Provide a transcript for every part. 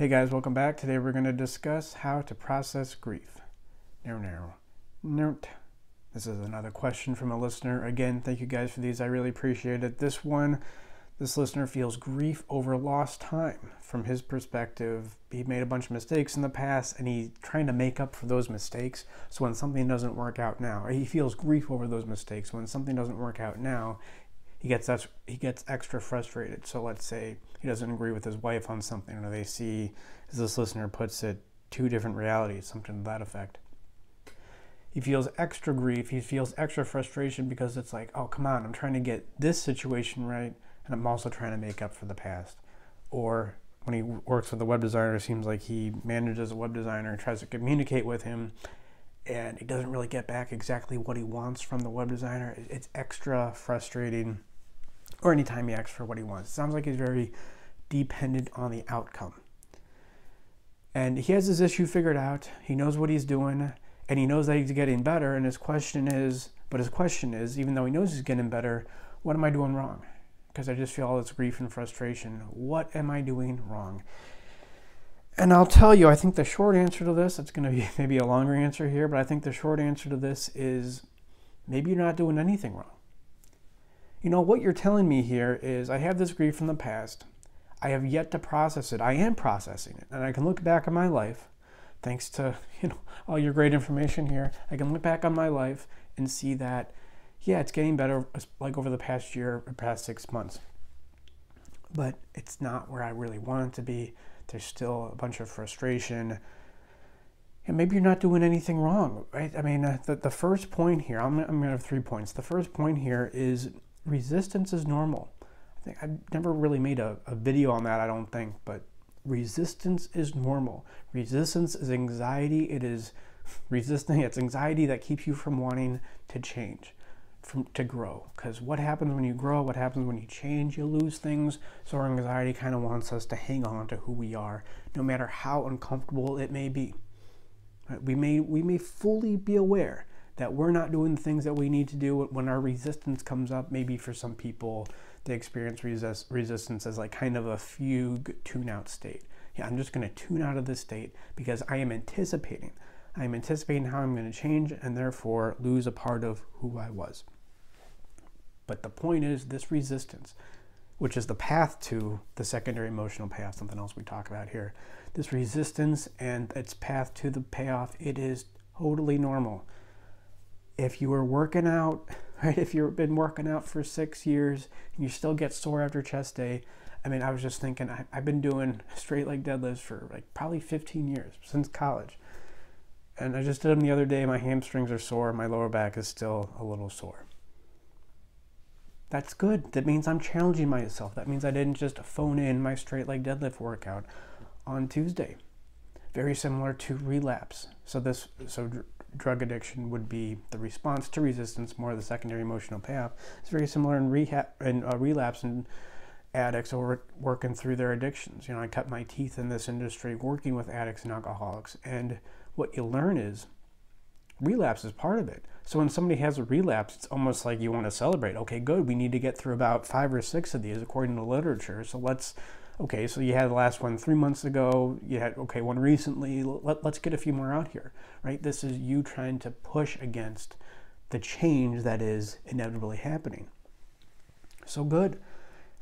Hey guys, welcome back. Today we're going to discuss how to process grief. Now, now, note. This is another question from a listener. Again, thank you guys for these. I really appreciate it. This one, this listener feels grief over lost time. From his perspective, he made a bunch of mistakes in the past and he's trying to make up for those mistakes. So when something doesn't work out now, he feels grief over those mistakes. When something doesn't work out now, he gets he gets extra frustrated. So let's say he doesn't agree with his wife on something, or they see, as this listener puts it, two different realities, something to that effect. He feels extra grief. He feels extra frustration because it's like, oh come on, I'm trying to get this situation right, and I'm also trying to make up for the past. Or when he works with a web designer, it seems like he manages a web designer, tries to communicate with him, and he doesn't really get back exactly what he wants from the web designer. It's extra frustrating or anytime he asks for what he wants. It sounds like he's very dependent on the outcome. And he has his issue figured out. He knows what he's doing, and he knows that he's getting better. And his question is, but his question is, even though he knows he's getting better, what am I doing wrong? Because I just feel all this grief and frustration. What am I doing wrong? And I'll tell you, I think the short answer to this, it's going to be maybe a longer answer here, but I think the short answer to this is maybe you're not doing anything wrong you know, what you're telling me here is I have this grief from the past. I have yet to process it. I am processing it. And I can look back on my life, thanks to, you know, all your great information here. I can look back on my life and see that, yeah, it's getting better like over the past year or past six months. But it's not where I really want it to be. There's still a bunch of frustration. And maybe you're not doing anything wrong, right? I mean, uh, the, the first point here, I'm, I'm going to have three points. The first point here is resistance is normal. I think I've never really made a, a video on that, I don't think, but resistance is normal. Resistance is anxiety. It is resisting. It's anxiety that keeps you from wanting to change, from to grow. Because what happens when you grow? What happens when you change? You lose things. So our anxiety kind of wants us to hang on to who we are, no matter how uncomfortable it may be. We may we may fully be aware that we're not doing the things that we need to do when our resistance comes up. Maybe for some people, they experience resist, resistance as like kind of a fugue tune out state. Yeah, I'm just going to tune out of this state because I am anticipating. I am anticipating how I'm going to change and therefore lose a part of who I was. But the point is, this resistance, which is the path to the secondary emotional path, something else we talk about here, this resistance and its path to the payoff, it is totally normal if you were working out, right, if you've been working out for six years and you still get sore after chest day, I mean, I was just thinking, I, have been doing straight leg deadlifts for like probably 15 years since college. And I just did them the other day. My hamstrings are sore. My lower back is still a little sore. That's good. That means I'm challenging myself. That means I didn't just phone in my straight leg deadlift workout on Tuesday. Very similar to relapse. So this, so drug addiction would be the response to resistance, more of the secondary emotional payoff. It's very similar in rehab and uh, relapse and addicts or working through their addictions. You know, I cut my teeth in this industry working with addicts and alcoholics, and what you learn is relapse is part of it. So when somebody has a relapse, it's almost like you want to celebrate. Okay, good. We need to get through about five or six of these according to literature. So let's okay, so you had the last one three months ago, you had, okay, one recently, let, let's get a few more out here, right? This is you trying to push against the change that is inevitably happening. So good.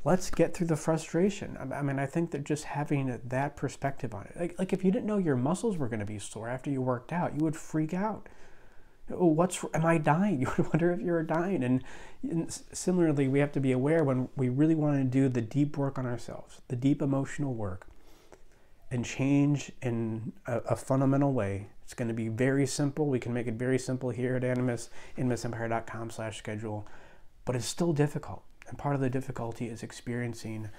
Let's get through the frustration. I mean, I think that just having that perspective on it, like, like if you didn't know your muscles were going to be sore after you worked out, you would freak out Oh, what's am I dying? You wonder if you're dying. And, and, similarly, we have to be aware when we really want to do the deep work on ourselves, the deep emotional work, and change in a, a fundamental way. It's going to be very simple. We can make it very simple here at Animus, animusempire.com slash schedule, but it's still difficult. And part of the difficulty is experiencing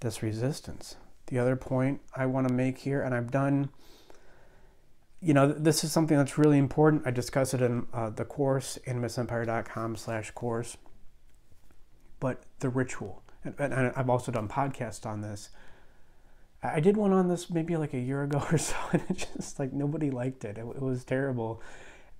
this resistance. The other point I want to make here, and I've done you know, this is something that's really important. I discuss it in uh, the course, animusempire.com slash course. But the ritual, and, and, I've also done podcasts on this. I did one on this maybe like a year ago or so, and it just like nobody liked it. It, it was terrible.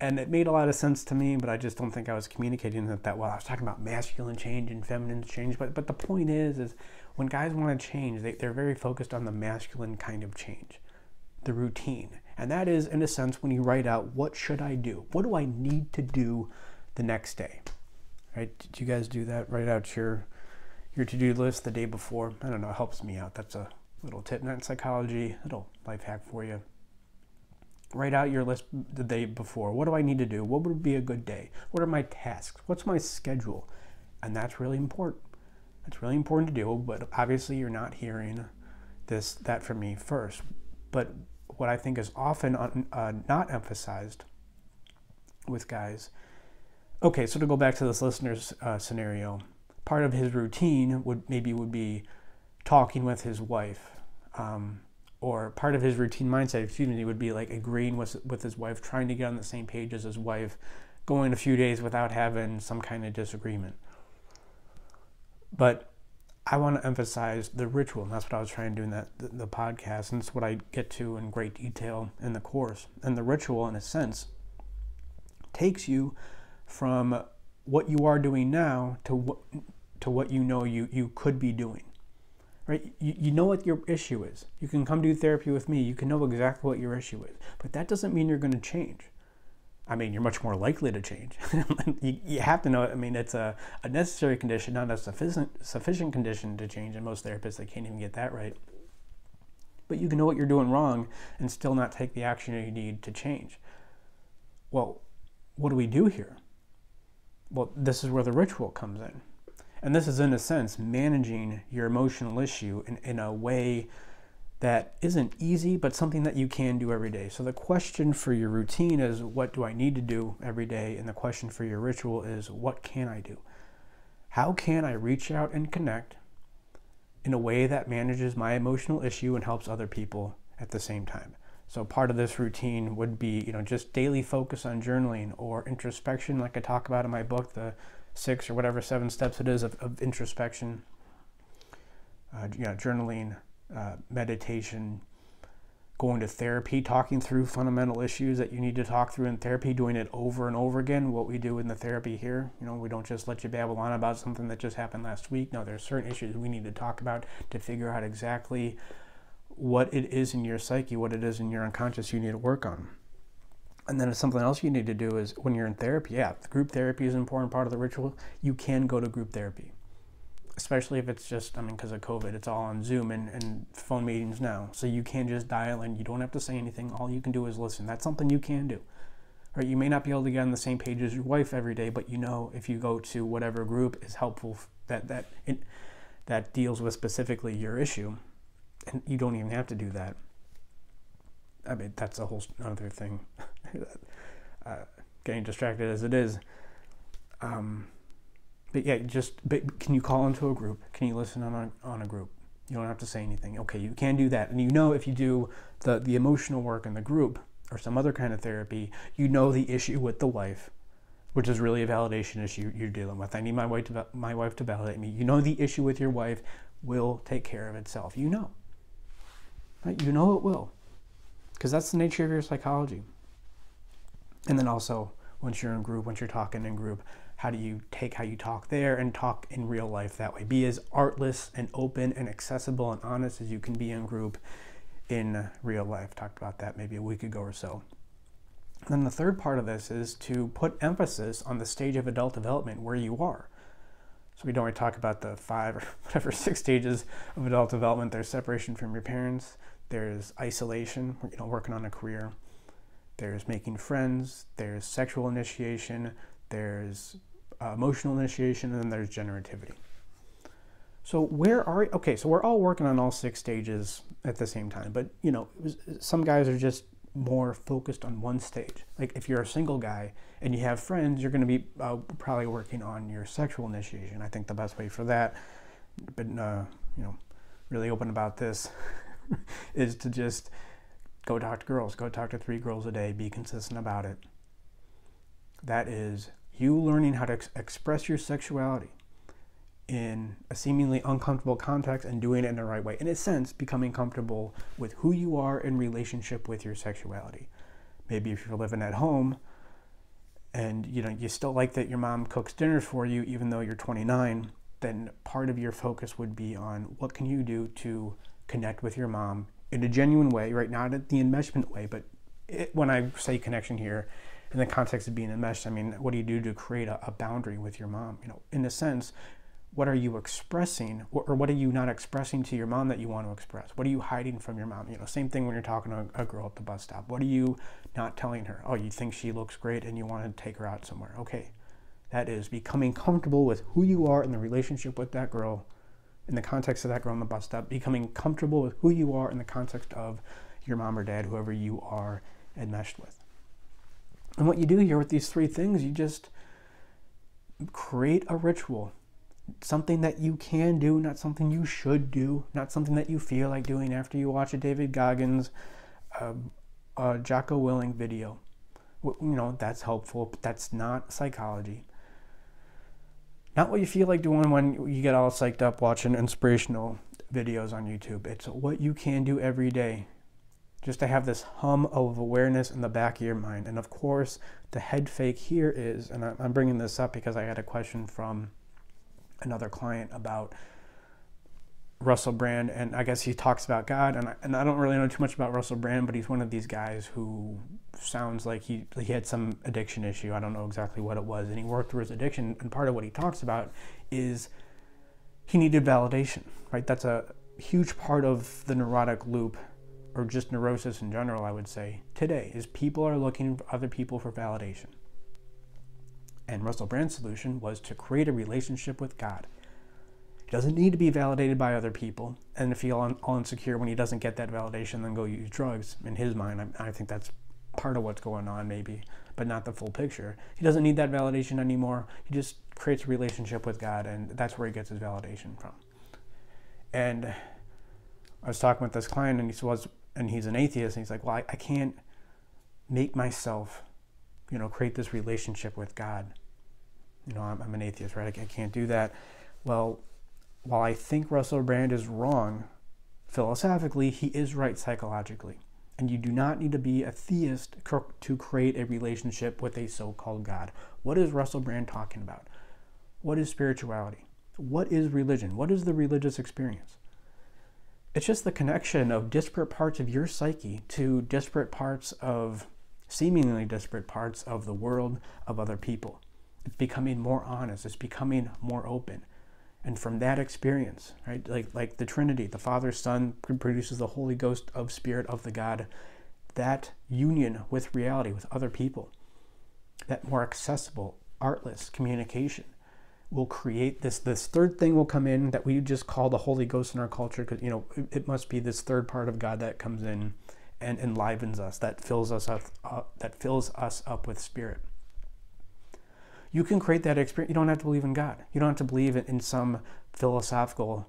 And it made a lot of sense to me, but I just don't think I was communicating it that well. I was talking about masculine change and feminine change, but but the point is, is when guys want to change, they, they're very focused on the masculine kind of change, the routine. And that is, in a sense, when you write out, what should I do? What do I need to do the next day? Right? Did you guys do that? Write out your your to-do list the day before. I don't know, it helps me out. That's a little tip, not psychology, little life hack for you. Write out your list the day before. What do I need to do? What would be a good day? What are my tasks? What's my schedule? And that's really important. That's really important to do, but obviously you're not hearing this that from me first. But what I think is often uh, not emphasized with guys. Okay, so to go back to this listener's uh, scenario, part of his routine would maybe would be talking with his wife, um, or part of his routine mindset, excuse me, would be like agreeing with with his wife, trying to get on the same page as his wife, going a few days without having some kind of disagreement. But I want to emphasize the ritual, and that's what I was trying to do in that the, the podcast, and it's what I get to in great detail in the course. And the ritual, in a sense, takes you from what you are doing now to what to what you know you, you could be doing. Right? You, you know what your issue is. You can come do therapy with me. You can know exactly what your issue is. But that doesn't mean you're going to change. I mean, you're much more likely to change. you, you, have to know, I mean, it's a, a necessary condition, not a sufficient, sufficient condition to change. And most therapists, they can't even get that right. But you can know what you're doing wrong and still not take the action you need to change. Well, what do we do here? Well, this is where the ritual comes in. And this is, in a sense, managing your emotional issue in, in a way that isn't easy, but something that you can do every day. So the question for your routine is, what do I need to do every day? And the question for your ritual is, what can I do? How can I reach out and connect in a way that manages my emotional issue and helps other people at the same time? So part of this routine would be, you know, just daily focus on journaling or introspection, like I talk about in my book, the six or whatever seven steps it is of, of introspection. Uh, you know, journaling, uh, meditation, going to therapy, talking through fundamental issues that you need to talk through in therapy, doing it over and over again. What we do in the therapy here, you know, we don't just let you babble on about something that just happened last week. No, there's certain issues we need to talk about to figure out exactly what it is in your psyche, what it is in your unconscious you need to work on. And then something else you need to do is when you're in therapy, yeah, group therapy is an important part of the ritual. You can go to group therapy especially if it's just, I mean, because of COVID, it's all on Zoom and, and phone meetings now. So you can just dial in. You don't have to say anything. All you can do is listen. That's something you can do. Right? You may not be able to get on the same page as your wife every day, but you know if you go to whatever group is helpful that that it, that deals with specifically your issue, and you don't even have to do that. I mean, that's a whole other thing. uh, getting distracted as it is. Um, but yeah, just but can you call into a group? Can you listen on a, on a group? You don't have to say anything. Okay, you can do that, and you know if you do the the emotional work in the group or some other kind of therapy, you know the issue with the wife, which is really a validation issue you're dealing with. I need my wife to my wife to validate me. You know the issue with your wife will take care of itself. You know, right? You know it will, because that's the nature of your psychology. And then also, once you're in group, once you're talking in group, how do you take how you talk there and talk in real life that way? Be as artless and open and accessible and honest as you can be in group in real life. Talked about that maybe a week ago or so. Then the third part of this is to put emphasis on the stage of adult development where you are. So we don't really talk about the five or whatever six stages of adult development. There's separation from your parents. There's isolation, you know, working on a career. There's making friends. There's sexual initiation. There's uh, emotional initiation, and then there's generativity. So where are okay? So we're all working on all six stages at the same time, but you know, some guys are just more focused on one stage. Like if you're a single guy and you have friends, you're going to be uh, probably working on your sexual initiation. I think the best way for that, but uh, you know, really open about this, is to just go talk to girls. Go talk to three girls a day. Be consistent about it. That is you learning how to ex- express your sexuality in a seemingly uncomfortable context and doing it in the right way. In a sense, becoming comfortable with who you are in relationship with your sexuality. Maybe if you're living at home, and you know you still like that your mom cooks dinners for you even though you're 29 then part of your focus would be on what can you do to connect with your mom in a genuine way right not the enmeshment way but it, when i say connection here in the context of being enmeshed i mean what do you do to create a, a boundary with your mom? You know in a sense what are you expressing or what are you not expressing to your mom that you want to express? What are you hiding from your mom? You know same thing when you're talking to a girl at the bus stop. What are you not telling her? Oh you think she looks great and you want to take her out somewhere. Okay that is becoming comfortable with who you are in the relationship with that girl in the context of that girl on the bus stop becoming comfortable with who you are in the context of your mom or dad whoever you are enmeshed with and what you do here with these three things you just create a ritual something that you can do, not something you should do, not something that you feel like doing after you watch a David Goggins, uh, Jocko Willink video. You know, that's helpful, but that's not psychology. Not what you feel like doing when you get all psyched up watching inspirational videos on YouTube. It's what you can do every day just to have this hum of awareness in the back of your mind. And of course, the head fake here is, and I'm bringing this up because I had a question from another client about Russell Brand, and I guess he talks about God, and I, and I don't really know too much about Russell Brand, but he's one of these guys who sounds like he he had some addiction issue. I don't know exactly what it was, and he worked through his addiction. And part of what he talks about is he needed validation, right? That's a huge part of the neurotic loop, or just neurosis in general. I would say today is people are looking for other people for validation. And Russell Brand's solution was to create a relationship with God. He doesn't need to be validated by other people and to feel all insecure when he doesn't get that validation, then go use drugs. In his mind, I, I think that's part of what's going on, maybe, but not the full picture. He doesn't need that validation anymore. He just creates a relationship with God, and that's where he gets his validation from. And I was talking with this client, and he was, and he's an atheist, and he's like, "Well, I, I can't make myself you know, create this relationship with God. You know, I'm, I'm an atheist, right? I, I can't do that. Well, while I think Russell Brand is wrong philosophically, he is right psychologically. And you do not need to be a theist to create a relationship with a so called God. What is Russell Brand talking about? What is spirituality? What is religion? What is the religious experience? It's just the connection of disparate parts of your psyche to disparate parts of seemingly disparate parts of the world of other people. It's becoming more honest, it's becoming more open. And from that experience, right, like, like the Trinity, the Father, Son produces the Holy Ghost of Spirit of the God, that union with reality, with other people, that more accessible, artless communication will create this this third thing will come in that we just call the holy ghost in our culture because you know it, it, must be this third part of god that comes in and enlivens us, that fills us up, uh, that fills us up with spirit. You can create that experience. You don't have to believe in God. You don't have to believe in some philosophical,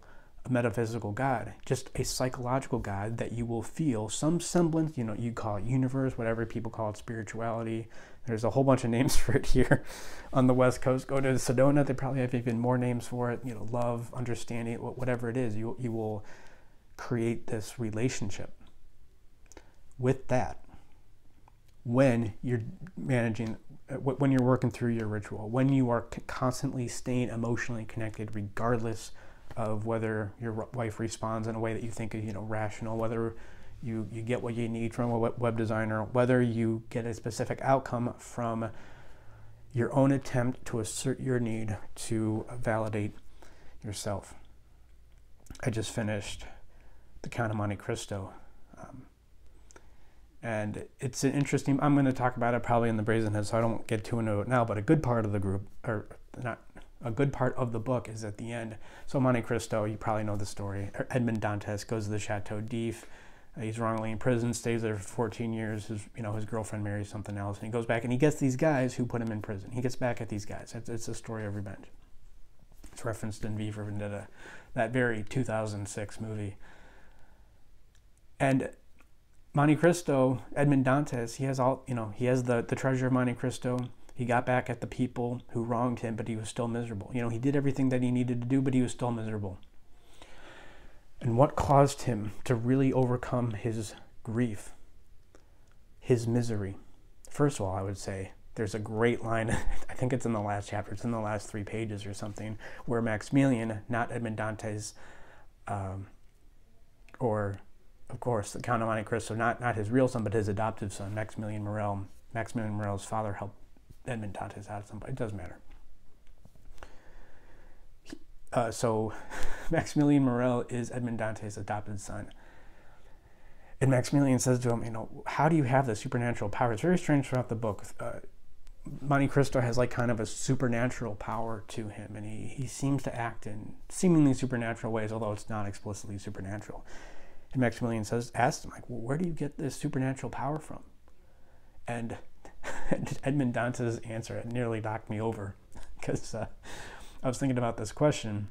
metaphysical God. Just a psychological God that you will feel some semblance. You know, you call it universe, whatever people call it, spirituality. There's a whole bunch of names for it here on the West Coast. Go to Sedona; they probably have even more names for it. You know, love, understanding, whatever it is. You you will create this relationship with that when you're managing uh, when you're working through your ritual when you are constantly staying emotionally connected regardless of whether your wife responds in a way that you think is you know rational whether you, you get what you need from a web designer whether you get a specific outcome from your own attempt to assert your need to validate yourself. I just finished the count of monte cristo um, and it's an interesting i'm going to talk about it probably in the brazen head so i don't get too into it now but a good part of the group or not a good part of the book is at the end. So monte cristo you probably know the story. Edmond dantes goes to the chateau d'if. Uh, he's wrongly in prison stays there for 14 years. His you know his girlfriend marries something else and he goes back and he gets these guys who put him in prison. He gets back at these guys. It's, it's a story of revenge. It's referenced in v for vendetta that very 2006 movie. And Monte Cristo, Edmond Dantes, he has all, you know, he has the, the treasure of Monte Cristo. He got back at the people who wronged him, but he was still miserable. You know, he did everything that he needed to do, but he was still miserable. And what caused him to really overcome his grief, his misery? First of all, I would say there's a great line, I think it's in the last chapter, it's in the last three pages or something, where Maximilian, not Edmond Dantes, um, or of course the Count of Monte Cristo, not, not his real son, but his adoptive son, Maximilian Morel. Maximilian Morel's father helped Edmond Dantes out of some, it doesn't matter. Uh, so Maximilian Morel is Edmond Dantes' adopted son. And Maximilian says to him, you know, how do you have the supernatural power? It's very strange throughout the book. Uh, Monte Cristo has like kind of a supernatural power to him, and he, he seems to act in seemingly supernatural ways, although it's not explicitly supernatural. And Maximilian says, asks him, like, well, where do you get this supernatural power from? And Edmond Dantes' answer nearly knocked me over because uh, I was thinking about this question,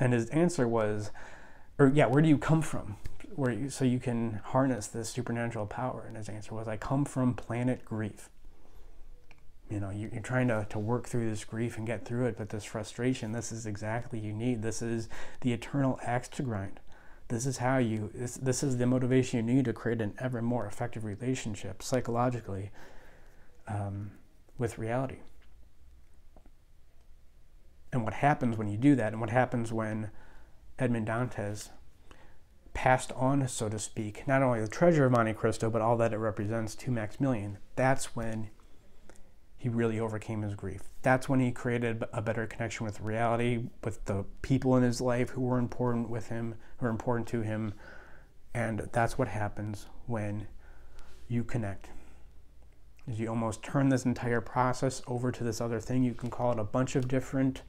and his answer was, or yeah, where do you come from? Where you, so you can harness this supernatural power? And his answer was, I come from planet grief. You know, you're trying to, to work through this grief and get through it, but this frustration, this is exactly you need. This is the eternal axe to grind. This is how you, this, this is the motivation you need to create an ever more effective relationship psychologically um, with reality. And what happens when you do that, and what happens when Edmond Dantes passed on, so to speak, not only the treasure of Monte Cristo, but all that it represents to Maximilian, that's when he really overcame his grief. That's when he created a better connection with reality, with the people in his life who were important with him, who were important to him. And that's what happens when you connect. Is you almost turn this entire process over to this other thing. You can call it a bunch of different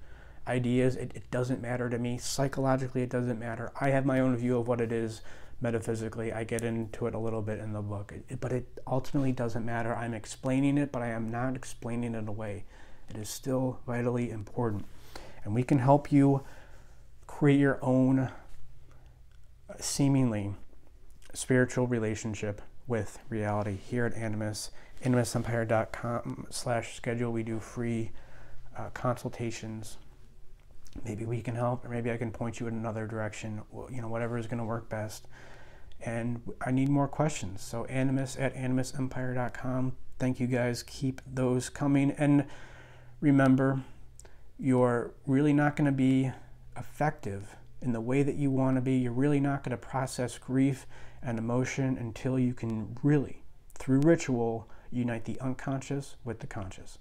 ideas. It, it, doesn't matter to me. Psychologically, it doesn't matter. I have my own view of what it is metaphysically. I get into it a little bit in the book, it, but it ultimately doesn't matter. I'm explaining it, but I am not explaining it away. It is still vitally important. And we can help you create your own uh, seemingly spiritual relationship with reality here at Animus. AnimusEmpire.com slash schedule. We do free uh, consultations. Maybe we can help or maybe i can point you in another direction you know whatever is going to work best. And i need more questions. So animus at animusempire.com thank you guys. Keep those coming. And remember you're really not going to be effective in the way that you want to be. You're really not going to process grief and emotion until you can really through ritual unite the unconscious with the conscious